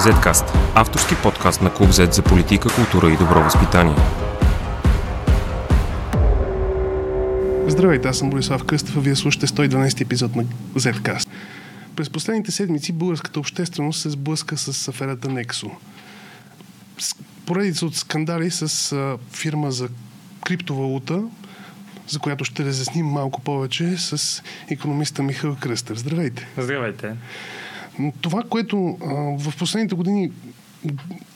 Zcast – авторски подкаст на Клуб Z за политика, култура и добро възпитание. Здравейте, аз съм Борислав Кръстев, а вие слушате 112 епизод на Zcast. През последните седмици българската общественост се сблъска с аферата Nexo. Поредица от скандали с фирма за криптовалута, за която ще разясним малко повече с економиста Михаил Кръстев. Здравейте! Здравейте! Това, което в последните години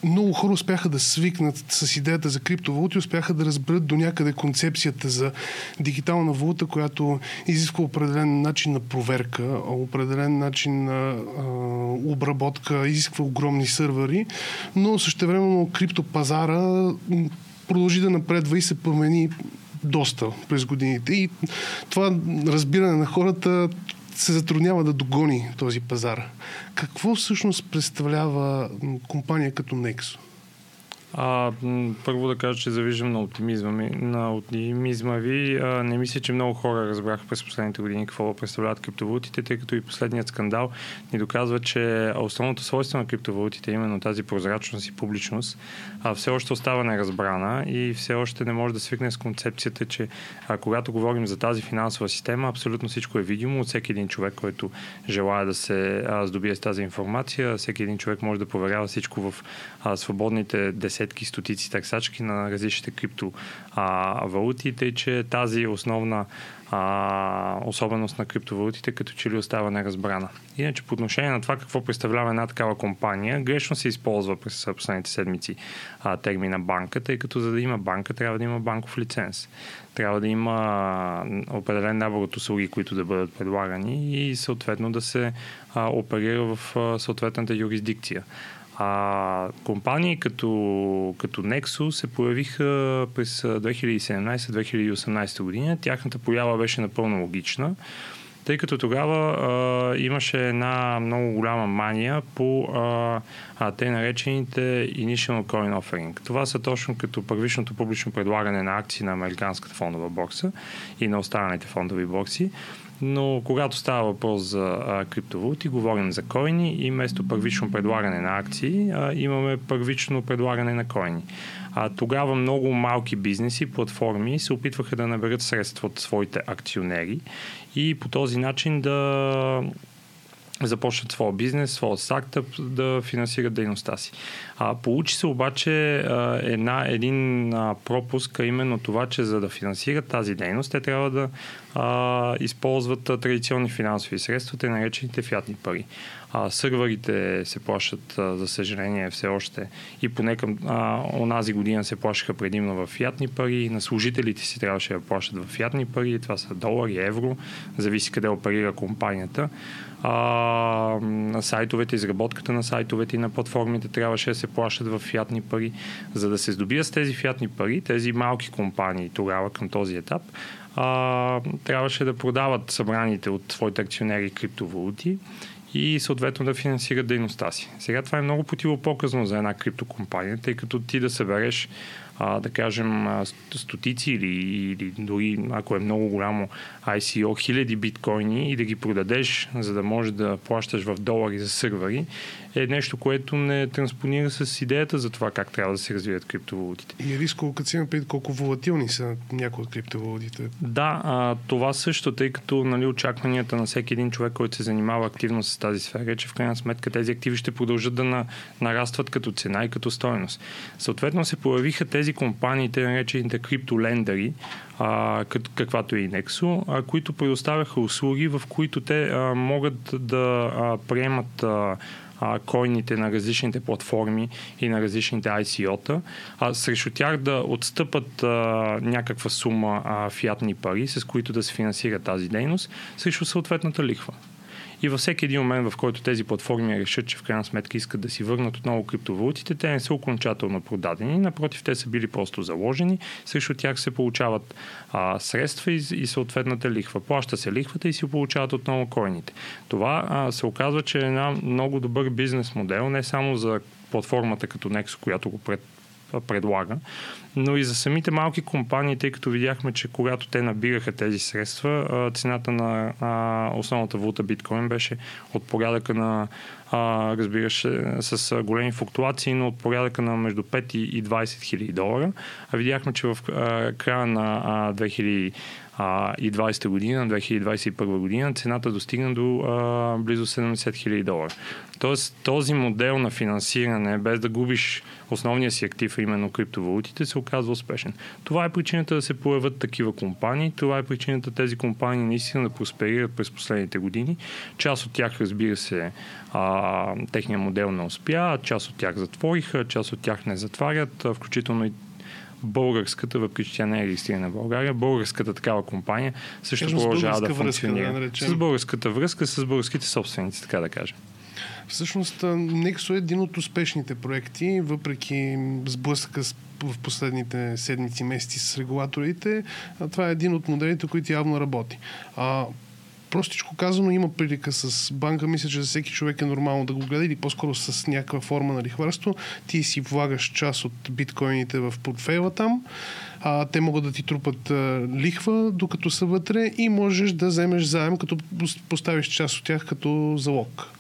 много хора успяха да свикнат с идеята за криптовалути, успяха да разберат до някъде концепцията за дигитална валута, която изисква определен начин на проверка, определен начин на а, обработка, изисква огромни сървъри, но същевременно криптопазара продължи да напредва и се промени доста през годините. И това разбиране на хората се затруднява да догони този пазар. Какво всъщност представлява компания като Nexo? А, първо да кажа, че завиждам на оптимизма, ми, на оптимизма ви. А, не мисля, че много хора разбраха през последните години какво представляват криптовалутите, тъй като и последният скандал ни доказва, че основното свойство на криптовалутите е именно тази прозрачност и публичност. А, все още остава неразбрана и все още не може да свикне с концепцията, че а, когато говорим за тази финансова система, абсолютно всичко е видимо от всеки един човек, който желая да се а, здобие с тази информация. Всеки един човек може да проверява всичко в а, свободните десет десетки, стотици таксачки на различните криптовалути, тъй че тази основна а, особеност на криптовалутите като че ли остава неразбрана. Иначе по отношение на това какво представлява една такава компания, грешно се използва през последните седмици а, термина банка, тъй като за да има банка трябва да има банков лиценз. Трябва да има определен набор от услуги, които да бъдат предлагани и съответно да се а, оперира в а, съответната юрисдикция. А компании като, като Nexus се появиха през 2017-2018 година. Тяхната поява беше напълно логична, тъй като тогава а, имаше една много голяма мания по а, а, те наречените Initial Coin Offering. Това са точно като първичното публично предлагане на акции на Американската фондова борса и на останалите фондови борси но когато става въпрос за а, криптовалути, говорим за койни и вместо първично предлагане на акции, а, имаме първично предлагане на койни. А, тогава много малки бизнеси, платформи се опитваха да наберат средства от своите акционери и по този начин да започнат своя бизнес, своя стартъп, да финансират дейността си. А, получи се обаче а, една, един а, пропуск, а именно това, че за да финансират тази дейност, те трябва да а, използват а, традиционни финансови средства, те наречените фиатни пари. А, сървърите се плащат, а, за съжаление, все още и поне към а, онази година се плащаха предимно в фиатни пари, на служителите си трябваше да плащат в фиатни пари, това са долари, евро, зависи къде оперира компанията. А, сайтовете, изработката на сайтовете и на платформите трябваше да се плащат в фиатни пари. За да се здобият с тези фиатни пари, тези малки компании тогава към този етап, а, трябваше да продават събраните от своите акционери криптовалути и съответно да финансират дейността си. Сега това е много противопоказно за една криптокомпания, тъй като ти да събереш а, да кажем, стотици или, или дори, ако е много голямо ICO, хиляди биткоини и да ги продадеш, за да можеш да плащаш в долари за сървъри, е нещо, което не транспонира с идеята за това как трябва да се развият криптовалутите. И риско, като си пред колко волатилни са някои от криптовалутите. Да, а, това също, тъй като нали, очакванията на всеки един човек, който се занимава активно с тази сфера, е, че в крайна сметка тези активи ще продължат да на, нарастват като цена и като стоеност. Съответно се появиха тези компании, те наречените криптолендери, а, каквато е и Nexo, а, които предоставяха услуги, в които те а, могат да а, приемат а, а, койните на различните платформи и на различните ICO-та, а, срещу тях да отстъпат а, някаква сума а, фиатни пари, с които да се финансира тази дейност, срещу съответната лихва. И във всеки един момент, в който тези платформи решат, че в крайна сметка искат да си върнат отново криптовалутите, те не са окончателно продадени. Напротив, те са били просто заложени. Срещу тях се получават а, средства и, и съответната лихва. Плаща се лихвата и си получават отново койните. Това а, се оказва, че е една много добър бизнес модел, не само за платформата като Nexo, която го пред, предлага. Но и за самите малки компании, тъй като видяхме, че когато те набираха тези средства, цената на основната валута биткоин беше от порядъка на а, разбираш, с големи флуктуации, но от порядъка на между 5 и 20 хиляди долара. А видяхме, че в края на а, 2000 2020 година, 2021 година, цената достигна до а, близо 70 хиляди долара. Тоест този модел на финансиране, без да губиш основния си актив, именно криптовалутите, се оказва успешен. Това е причината да се появят такива компании, това е причината тези компании наистина да просперират през последните години. Част от тях, разбира се, а, техния модел не успя, част от тях затвориха, част от тях не затварят, включително и българската, въпреки че тя не е регистрирана в България, българската такава компания също продължава да функционира. Връзка, да с българската връзка, с българските собственици, така да кажем. Всъщност, Nexo е един от успешните проекти, въпреки сблъсъка в последните седмици, месеци с регулаторите. Това е един от моделите, които явно работи. А, простичко казано има прилика с банка. Мисля, че за всеки човек е нормално да го гледа или по-скоро с някаква форма на лихварство. Ти си влагаш част от биткоините в портфейла там. А, те могат да ти трупат а, лихва, докато са вътре и можеш да вземеш заем, като поставиш част от тях като залог.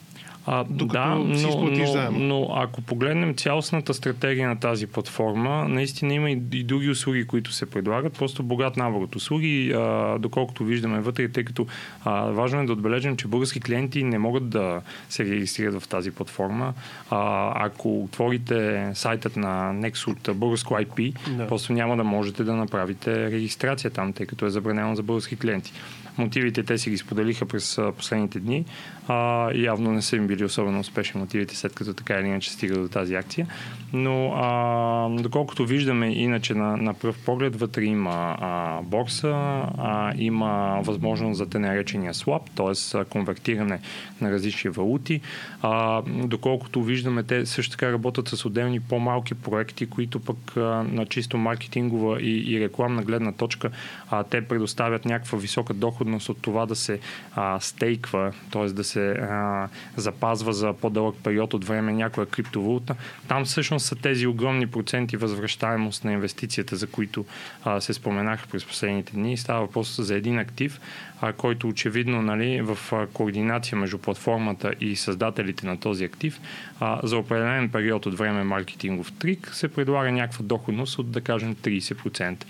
А, да, но, но, но ако погледнем цялостната стратегия на тази платформа, наистина има и, и други услуги, които се предлагат. Просто богат набор от услуги, а, доколкото виждаме вътре, тъй като а, важно е да отбележим, че български клиенти не могат да се регистрират в тази платформа. А, ако отворите сайтът на Next от българско IP, да. просто няма да можете да направите регистрация там, тъй като е забранено за български клиенти. Мотивите те си ги споделиха през последните дни. А, явно не са им били особено успешни мотивите, след като така или иначе стига до тази акция. Но а, доколкото виждаме иначе на, на пръв поглед, вътре има а, борса, а, има възможност за те наречения swap, т.е. конвертиране на различни валути. А, доколкото виждаме, те също така работят с отделни по-малки проекти, които пък а, на чисто маркетингова и, и рекламна гледна точка а, те предоставят някаква висока доходност от това да се а, стейква, т.е. да се а, запазва за по-дълъг период от време някоя криптовалута. Там всъщност са тези огромни проценти възвръщаемост на инвестицията, за които а, се споменаха през последните дни. Става въпрос за един актив, а, който очевидно нали, в координация между платформата и създателите на този актив а, за определен период от време маркетингов трик се предлага някаква доходност от да кажем 30%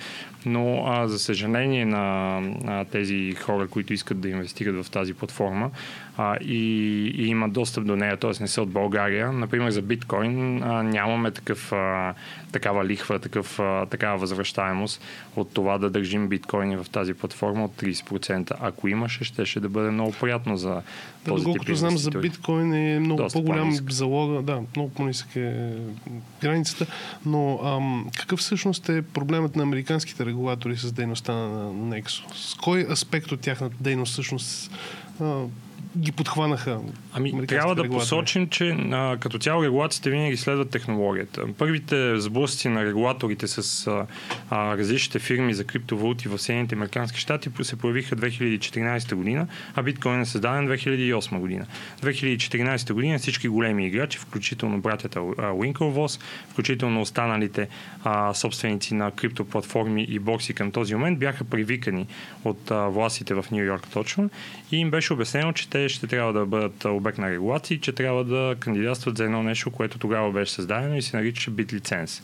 но а, за съжаление на а, тези хора, които искат да инвестират в тази платформа а, и, и имат достъп до нея, т.е. не са от България, например за биткоин а, нямаме такъв, а, такава лихва, такъв, а, такава възвръщаемост от това да държим биткоини в тази платформа от 30%. Ако имаше, ще, ще да бъде много приятно за да, този Доколкото тип знам, за биткоин е много Доста по-голям залога, да, много по-нисък е границата, но ам, какъв всъщност е проблемът на американските регулатори с дейността на Nexo? С кой аспект от тяхната дейност всъщност ги подхванаха? Ами, трябва да посочим, че а, като цяло регулациите винаги следват технологията. Първите сблъсъци на регулаторите с а, а, различните фирми за криптовалути в Съединените Американски щати се появиха 2014 година, а биткоин е създаден 2008 година. 2014 година всички големи играчи, включително братята Winklevoss, включително останалите а, собственици на криптоплатформи и бокси към този момент, бяха привикани от а, властите в Нью Йорк точно и им беше обяснено, че те ще трябва да бъдат обект на регулации, че трябва да кандидатстват за едно нещо, което тогава беше създадено и се нарича бит лиценз.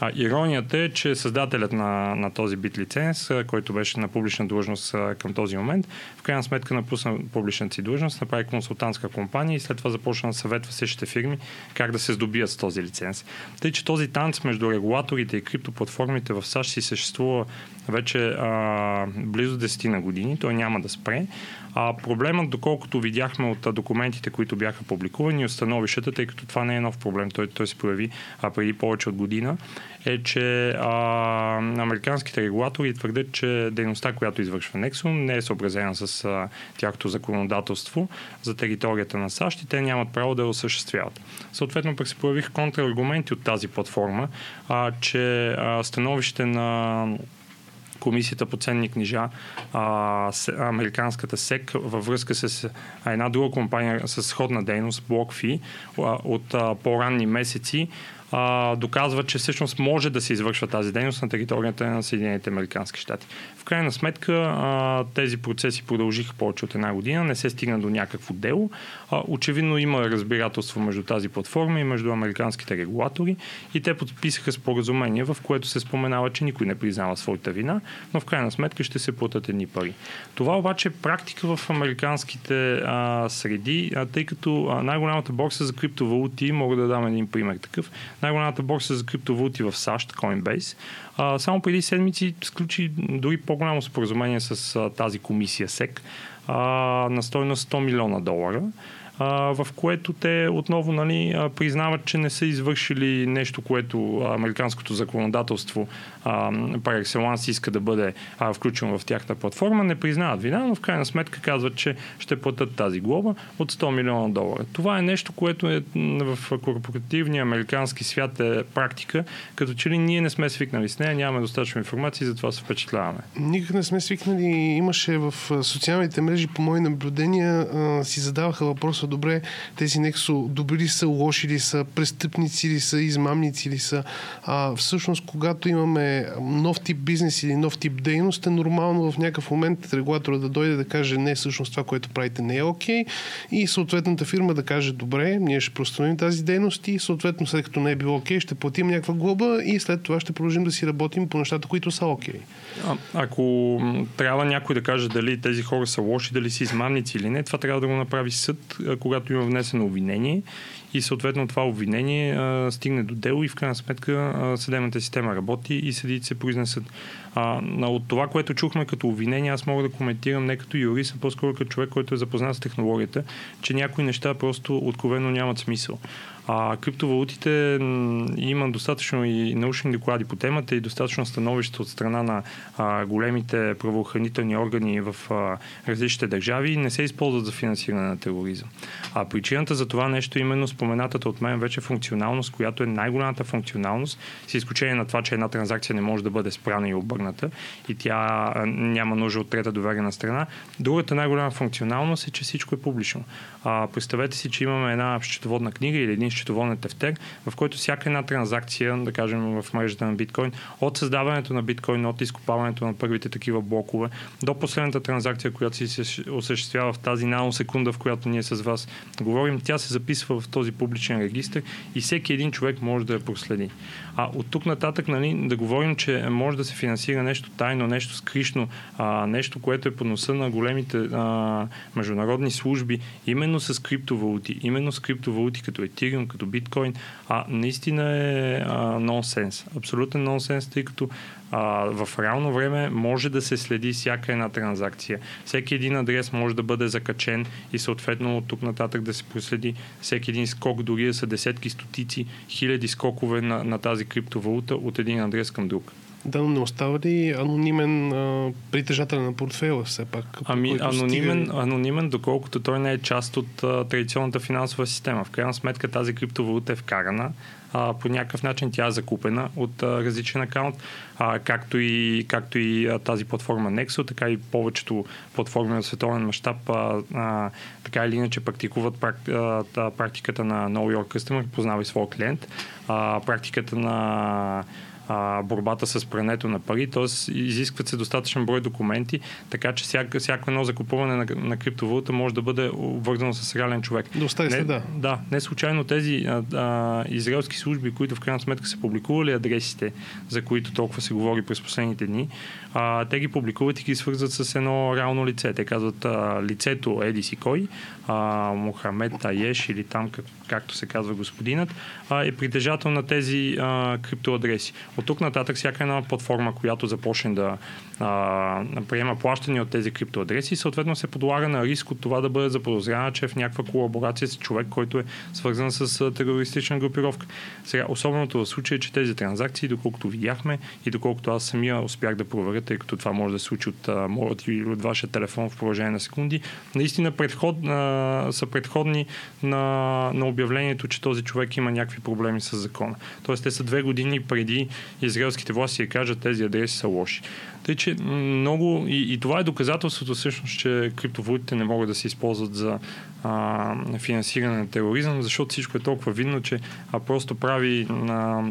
А, иронията е, че създателят на, на този бит лиценз, който беше на публична длъжност към този момент, в крайна сметка напусна публичната си длъжност, направи консултантска компания и след това започна да съветва същите фирми как да се здобият с този лиценз. Тъй, че този танц между регулаторите и криптоплатформите в САЩ си съществува вече а, близо 10 на години. Той няма да спре. А проблемът, доколкото видяхме от документите, които бяха публикувани, от становищата, тъй като това не е нов проблем, той, той се появи а, преди повече от година, е, че а, американските регулатори твърдят, че дейността, която извършва Nexum, не е съобразена с а, тяхното законодателство за територията на САЩ и те нямат право да я осъществяват. Съответно, пък се появиха контраргументи от тази платформа, а, че а, становище на Комисията по ценни книжа, а, с, американската СЕК, във връзка с една друга компания с сходна дейност, BlockFi, от а, по-ранни месеци, а, доказва, че всъщност може да се извършва тази дейност на територията на Съединените Американски щати. В крайна сметка а, тези процеси продължиха повече от една година, не се стигна до някакво дело. А, очевидно има разбирателство между тази платформа и между американските регулатори и те подписаха споразумение, в което се споменава, че никой не признава своята вина, но в крайна сметка ще се платят едни пари. Това обаче е практика в американските а, среди, а, тъй като най-голямата борса за криптовалути, мога да дам един пример такъв, най-голямата борса за криптовалути в САЩ, Coinbase, а, само преди седмици сключи дори по-голямо споразумение с а, тази комисия СЕК а, на стойност 100 милиона долара в което те отново нали, признават, че не са извършили нещо, което американското законодателство par excellence иска да бъде включено в тяхната платформа, не признават вина, но в крайна сметка казват, че ще платят тази глоба от 100 милиона долара. Това е нещо, което е в корпоративния американски свят е практика, като че ли ние не сме свикнали с нея, нямаме достатъчно информация и затова се впечатляваме. Никак не сме свикнали. Имаше в социалните мрежи, по мои наблюдения, си задаваха въпроса добре, тези нексо добри са, лоши ли са, престъпници ли са, измамници ли са. А, всъщност, когато имаме нов тип бизнес или нов тип дейност, е нормално в някакъв момент регулатора да дойде да каже не, всъщност това, което правите не е окей okay, и съответната фирма да каже добре, ние ще простановим тази дейност и съответно след като не е било окей, okay, ще платим някаква глоба и след това ще продължим да си работим по нещата, които са окей. Okay. А, ако трябва някой да каже дали тези хора са лоши, дали са измамници или не, това трябва да го направи съд, когато има внесено обвинение и съответно това обвинение а, стигне до дело и в крайна сметка а, съдебната система работи и съдите се произнесат. А, от това, което чухме като обвинение, аз мога да коментирам не като юрист, а по-скоро като човек, който е запознат с технологията, че някои неща просто откровено нямат смисъл. А, криптовалутите има достатъчно и научни доклади по темата и достатъчно становища от страна на а, големите правоохранителни органи в а, различните държави не се използват за финансиране на тероризъм. А причината за това нещо е именно споменатата от мен вече функционалност, която е най-голямата функционалност, с изключение на това, че една транзакция не може да бъде спрана и обърната и тя няма нужда от трета доверена страна. Другата най-голяма функционалност е, че всичко е публично. А, представете си, че имаме една счетоводна книга или един счетоводен тефтер, в който всяка една транзакция, да кажем в мрежата на биткоин, от създаването на биткоин, от изкопаването на първите такива блокове, до последната транзакция, която се осъществява в тази наносекунда, в която ние с вас говорим, тя се записва в този публичен регистр и всеки един човек може да я проследи. А от тук нататък нали, да говорим, че може да се финансира нещо тайно, нещо скришно, а, нещо, което е по носа на големите а, международни служби, именно с криптовалути, именно с криптовалути като Ethereum, като биткоин, а наистина е а, нонсенс. Абсолютен нонсенс, тъй като в реално време може да се следи всяка една транзакция. Всеки един адрес може да бъде закачен и съответно от тук нататък да се проследи всеки един скок, дори да са десетки, стотици, хиляди скокове на, на тази криптовалута от един адрес към друг. Да, но не остава ли анонимен а, притежател на портфела все пак? Ами анонимен, стига... анонимен, доколкото той не е част от а, традиционната финансова система. В крайна сметка тази криптовалута е вкарана, а, по някакъв начин тя е закупена от а, различен акаунт, а, както и, както и а, тази платформа Nexo, така и повечето платформи на световен мащаб така или иначе практикуват прак, а, практиката на Know Your Customer, познавай своя клиент, а, практиката на а, борбата с прането на пари, т.е. изискват се достатъчен брой документи, така че всяко, всяко едно закупуване на, на криптовалута може да бъде обвързано с реален човек. Доста не, да. Да, не случайно тези а, а, израелски служби, които в крайна сметка са публикували адресите, за които толкова се говори през последните дни, а, те ги публикуват и ги свързват с едно реално лице. Те казват а, лицето Еди си кой, а, Мохамед Таеш или там, как, както се казва господинът, е притежател на тези а, криптоадреси. От тук нататък всяка една платформа, която започне да а, приема плащания от тези криптоадреси, съответно се подлага на риск от това да бъде заподозряна, че е в някаква колаборация с човек, който е свързан с терористична групировка. Сега, особеното в случая е, че тези транзакции, доколкото видяхме и доколкото аз самия успях да проверя, тъй като това може да се случи от моят или от вашия телефон в продължение на секунди, наистина предход, а, са предходни на, на обявлението, че този човек има някакви проблеми с закона. Тоест, те са две години преди израелските власти и кажат тези адреси са лоши. Тъй, че много, и, и това е доказателството всъщност, че криптовалутите не могат да се използват за а, финансиране на тероризъм, защото всичко е толкова видно, че а, просто прави а,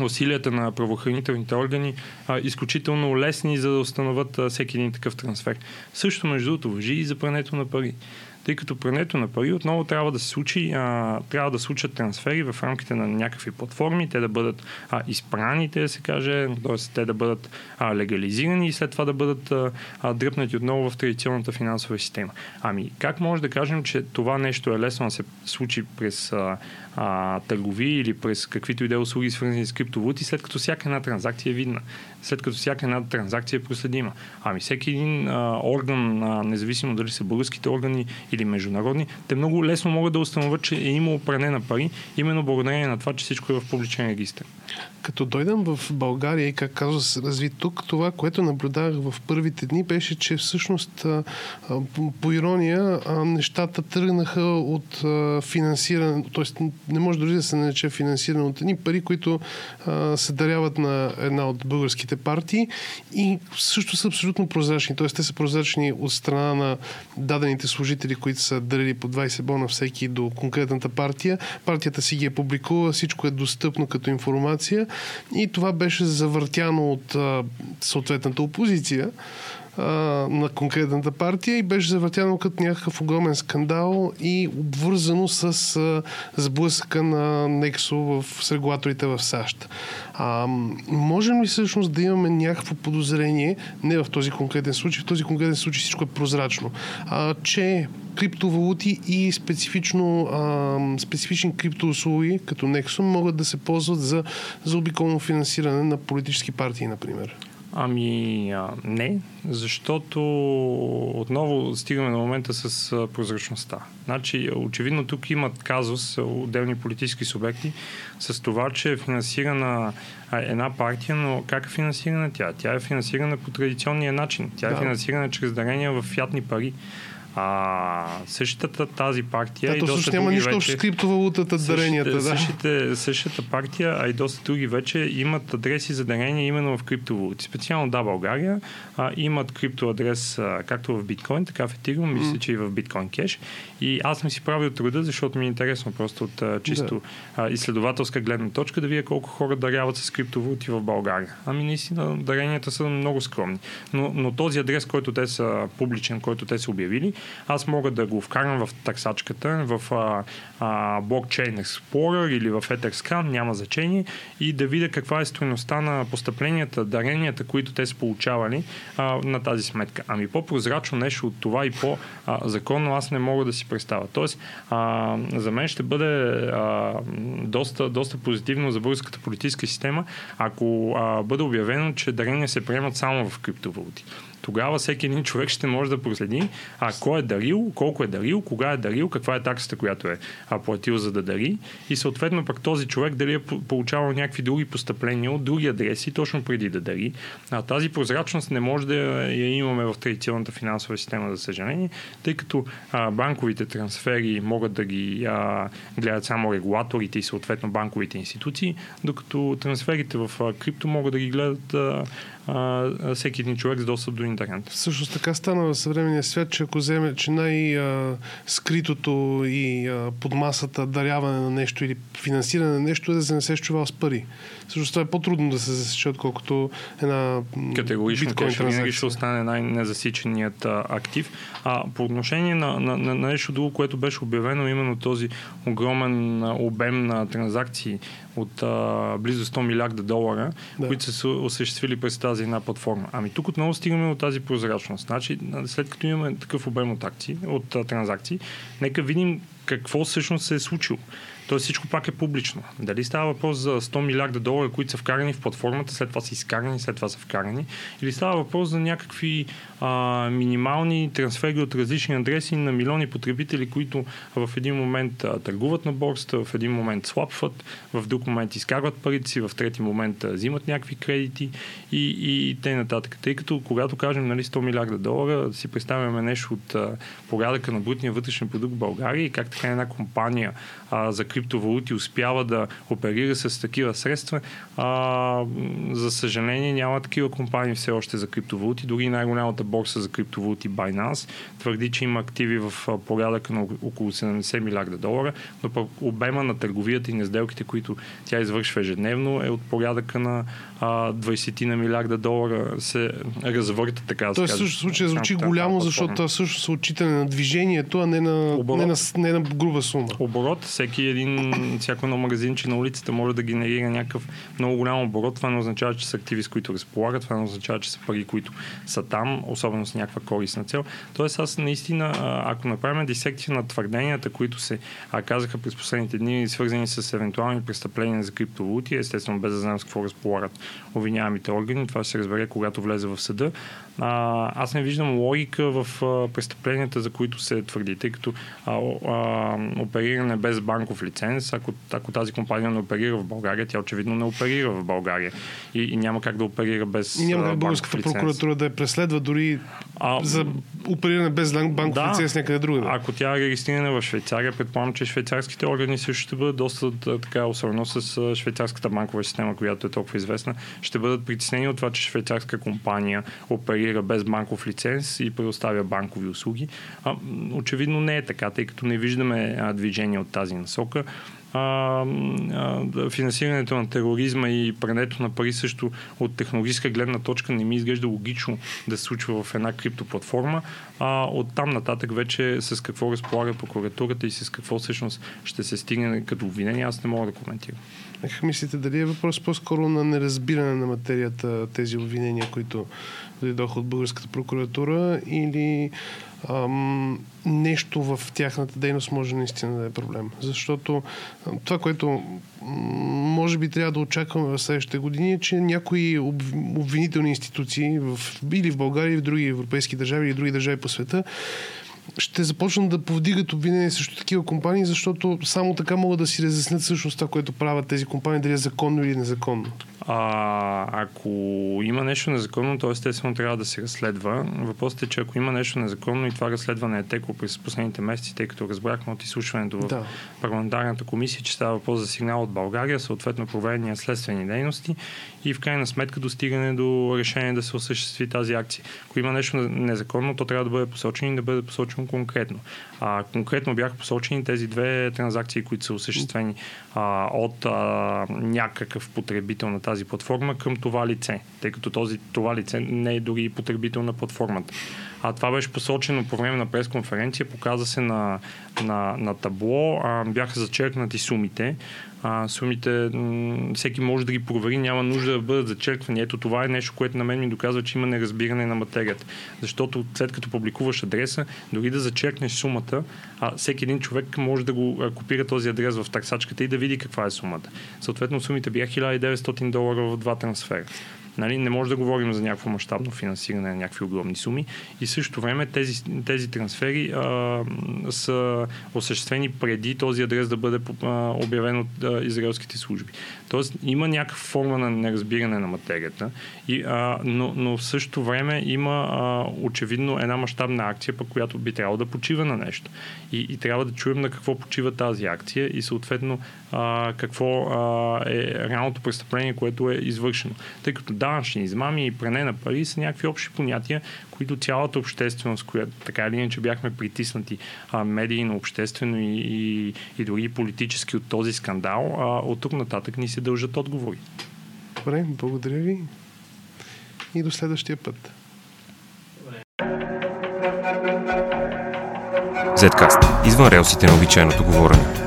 усилията на правоохранителните органи а, изключително лесни, за да установят а, всеки един такъв трансфер. Също, между другото, въжи и за прането на пари тъй като прането на пари отново трябва да се случи, а, трябва да случат трансфери в рамките на някакви платформи, те да бъдат а, изпрани, те да се каже, т.е. те да бъдат а, легализирани и след това да бъдат а, а, дръпнати отново в традиционната финансова система. Ами, как може да кажем, че това нещо е лесно да се случи през а, а, търгови или през каквито и да е услуги, свързани с криптовалути, след като всяка една транзакция е видна, след като всяка една транзакция е проследима. Ами всеки един а, орган, а, независимо дали са българските органи или международни, те много лесно могат да установят, че е имало пране на пари, именно благодарение на това, че всичко е в публичен регистр. Като дойдам в България и как казва се разви тук, това, което наблюдавах в първите дни, беше, че всъщност по ирония нещата тръгнаха от финансиране, т.е. не може дори да се нарече финансиране от едни пари, които се даряват на една от българските партии и също са абсолютно прозрачни. Т.е. те са прозрачни от страна на дадените служители, които са дарили по 20 бона всеки до конкретната партия. Партията си ги е публикува, всичко е достъпно като информация и това беше завъртяно от съответната опозиция на конкретната партия и беше завъртяно като някакъв огромен скандал и обвързано с а, сблъсъка на Нексо в, с регулаторите в САЩ. А, можем ли всъщност да имаме някакво подозрение, не в този конкретен случай, в този конкретен случай всичко е прозрачно, а, че криптовалути и специфично, а, специфични криптоуслуги, като Nexon, могат да се ползват за, за обиколно финансиране на политически партии, например? Ами а, не, защото отново стигаме на момента с а, прозрачността. Значи, очевидно тук имат казус отделни политически субекти с това, че е финансирана една партия, но как е финансирана тя? Тя е финансирана по традиционния начин. Тя е да. е финансирана чрез дарения в фиатни пари. А, същата тази партия. Да, и доста няма нищо общо с криптовалутата, даренията. Да. Същите, същата партия, а и доста други вече имат адреси за дарения именно в криптовалути. Специално да, България а, имат криптоадрес а, както в биткоин, така в Ethereum, mm. мисля, че и в биткоин кеш. И аз ми си правил труда, защото ми е интересно просто от а, чисто да. а, изследователска гледна точка да видя колко хора даряват с криптовалути в България. Ами наистина даренията са много скромни. Но, но този адрес, който те са публичен, който те са обявили, аз мога да го вкарам в таксачката, в а, а, блокчейн Explorer или в Etherscan, няма значение, и да видя каква е стоеността на постъпленията, даренията, които те са получавали а, на тази сметка. Ами по-прозрачно нещо от това и по-законно аз не мога да си представя. Тоест, а, за мен ще бъде а, доста, доста позитивно за българската политическа система, ако а, бъде обявено, че дарения се приемат само в криптовалути тогава всеки един човек ще може да проследи а, кой е дарил, колко е дарил, кога е дарил, каква е таксата, която е платил за да дари и съответно пък този човек дали е получавал някакви други постъпления от други адреси точно преди да дари. А, тази прозрачност не може да я имаме в традиционната финансова система, за съжаление, тъй като а, банковите трансфери могат да ги а, гледат само регулаторите и съответно банковите институции, докато трансферите в а, крипто могат да ги гледат а, а, всеки един човек с достъп до интернет. Всъщност така стана в съвременния свят, че ако вземе, че най-скритото и а, под масата даряване на нещо или финансиране на нещо е да се не се чувал с пари. Всъщност това е по-трудно да се засече, отколкото една Категорично, тя ще винаги ще остане най-незасиченият а, актив. А по отношение на, на, на, на нещо друго, което беше обявено, именно този огромен обем на транзакции от а, близо 100 милиарда долара, да. които са се осъществили през тази една платформа. Ами тук отново стигаме от тази прозрачност. Значи, след като имаме такъв обем от акции, от а, транзакции, нека видим какво всъщност се е случило. Тоест всичко пак е публично. Дали става въпрос за 100 милиарда долара, които са вкарани в платформата, след това са изкарани, след това са вкарани, или става въпрос за някакви а, минимални трансфери от различни адреси на милиони потребители, които в един момент а, търгуват на борста, в един момент слабват, в друг момент изкарват парите си, в трети момент а, взимат някакви кредити и, и, и те нататък. Тъй като когато кажем нали, 100 милиарда долара, си представяме нещо от а, порядъка на брутния вътрешен продукт в България и как така една компания а, за криптовалути успява да оперира с такива средства. А, за съжаление няма такива компании все още за криптовалути. Дори най-голямата борса за криптовалути Binance твърди, че има активи в порядъка на около 70 милиарда долара, но пък обема на търговията и на сделките, които тя извършва ежедневно е от порядъка на а, 20 на милиарда долара се развърта така да Тоест, също случай звучи голямо, защото това също се отчитане на движението, а не на, не на, не на груба сума. Оборот, всеки един, всяко едно магазинче на улицата може да генерира някакъв много голям оборот. Това не означава, че са активи, с които разполагат, това не означава, че са пари, които са там, особено с някаква корисна цел. Тоест, аз наистина, ако направим дисекция на твърденията, които се а, казаха през последните дни, свързани с евентуални престъпления за криптовалути, естествено без да знам с какво разполагат обвиняемите органи, това ще се разбере, когато влезе в съда. А, аз не виждам логика в а, престъпленията, за които се твърди, тъй като а, а, опериране без банков лиценз, ако, ако тази компания не оперира в България, тя очевидно не оперира в България и, и няма как да оперира без. И няма как българската лиценз. прокуратура да я преследва дори а, за опериране без банков да, лиценз някъде другаде. Ако тя е регистрирана в Швейцария, предполагам, че швейцарските органи също ще бъдат доста така, особено с швейцарската банкова система, която е толкова известна, ще бъдат притеснени от това, че швейцарска компания оперира без банков лиценз и предоставя банкови услуги. А, очевидно не е така, тъй като не виждаме движение от тази насока а, а, финансирането на тероризма и прането на пари също от технологическа гледна точка не ми изглежда логично да се случва в една криптоплатформа. А от там нататък вече с какво разполага прокуратурата и с какво всъщност ще се стигне като обвинение, аз не мога да коментирам. Как мислите, дали е въпрос по-скоро на неразбиране на материята, тези обвинения, които дойдоха от българската прокуратура или ам, нещо в тяхната дейност може наистина да е проблем. Защото това, което може би трябва да очакваме в следващите години е, че някои обвинителни институции в, или в България, или в други европейски държави, или в други държави по света ще започнат да повдигат обвинения срещу такива компании, защото само така могат да си разяснят всъщност това, което правят тези компании, дали е законно или незаконно. А, ако има нещо незаконно, то естествено трябва да се разследва. Въпросът е, че ако има нещо незаконно и това разследване е текло през последните месеци, тъй като разбрахме от изслушването в да. парламентарната комисия, че става въпрос за сигнал от България, съответно проведения следствени дейности и в крайна сметка достигане до решение да се осъществи тази акция. Ако има нещо незаконно, то трябва да бъде посочено и да бъде посочено конкретно. А, конкретно бяха посочени тези две транзакции, които са осъществени а, от а, някакъв потребител на тази платформа към това лице, тъй като този, това лице не е дори потребител на платформата. А това беше посочено по време на пресконференция, показа се на, на, на табло, а, бяха зачеркнати сумите. А, сумите, м- всеки може да ги провери, няма нужда да бъдат зачерквани. Ето това е нещо, което на мен ми доказва, че има неразбиране на материята. Защото след като публикуваш адреса, дори да зачеркнеш сумата, а, всеки един човек може да го а, копира този адрес в таксачката и да види каква е сумата. Съответно, сумите бяха 1900 долара в два трансфера. Нали, не може да говорим за някакво мащабно финансиране на някакви огромни суми. И също време тези, тези трансфери а, са осъществени преди този адрес да бъде а, обявен от а, израелските служби. Тоест има някаква форма на неразбиране на материята, и, а, но, но в същото време има а, очевидно една мащабна акция, по която би трябвало да почива на нещо. И, и трябва да чуем на какво почива тази акция и съответно а, какво а, е реалното престъпление, което е извършено. Тъй като данъчни измами и пране на пари са някакви общи понятия, които цялата общественост, която така или иначе бяхме притиснати а, медийно, обществено и, и, и дори политически от този скандал, а, от тук нататък ни се дължат отговори. Добре, благодаря ви и до следващия път. Zcast. Извън релсите на обичайното говорене.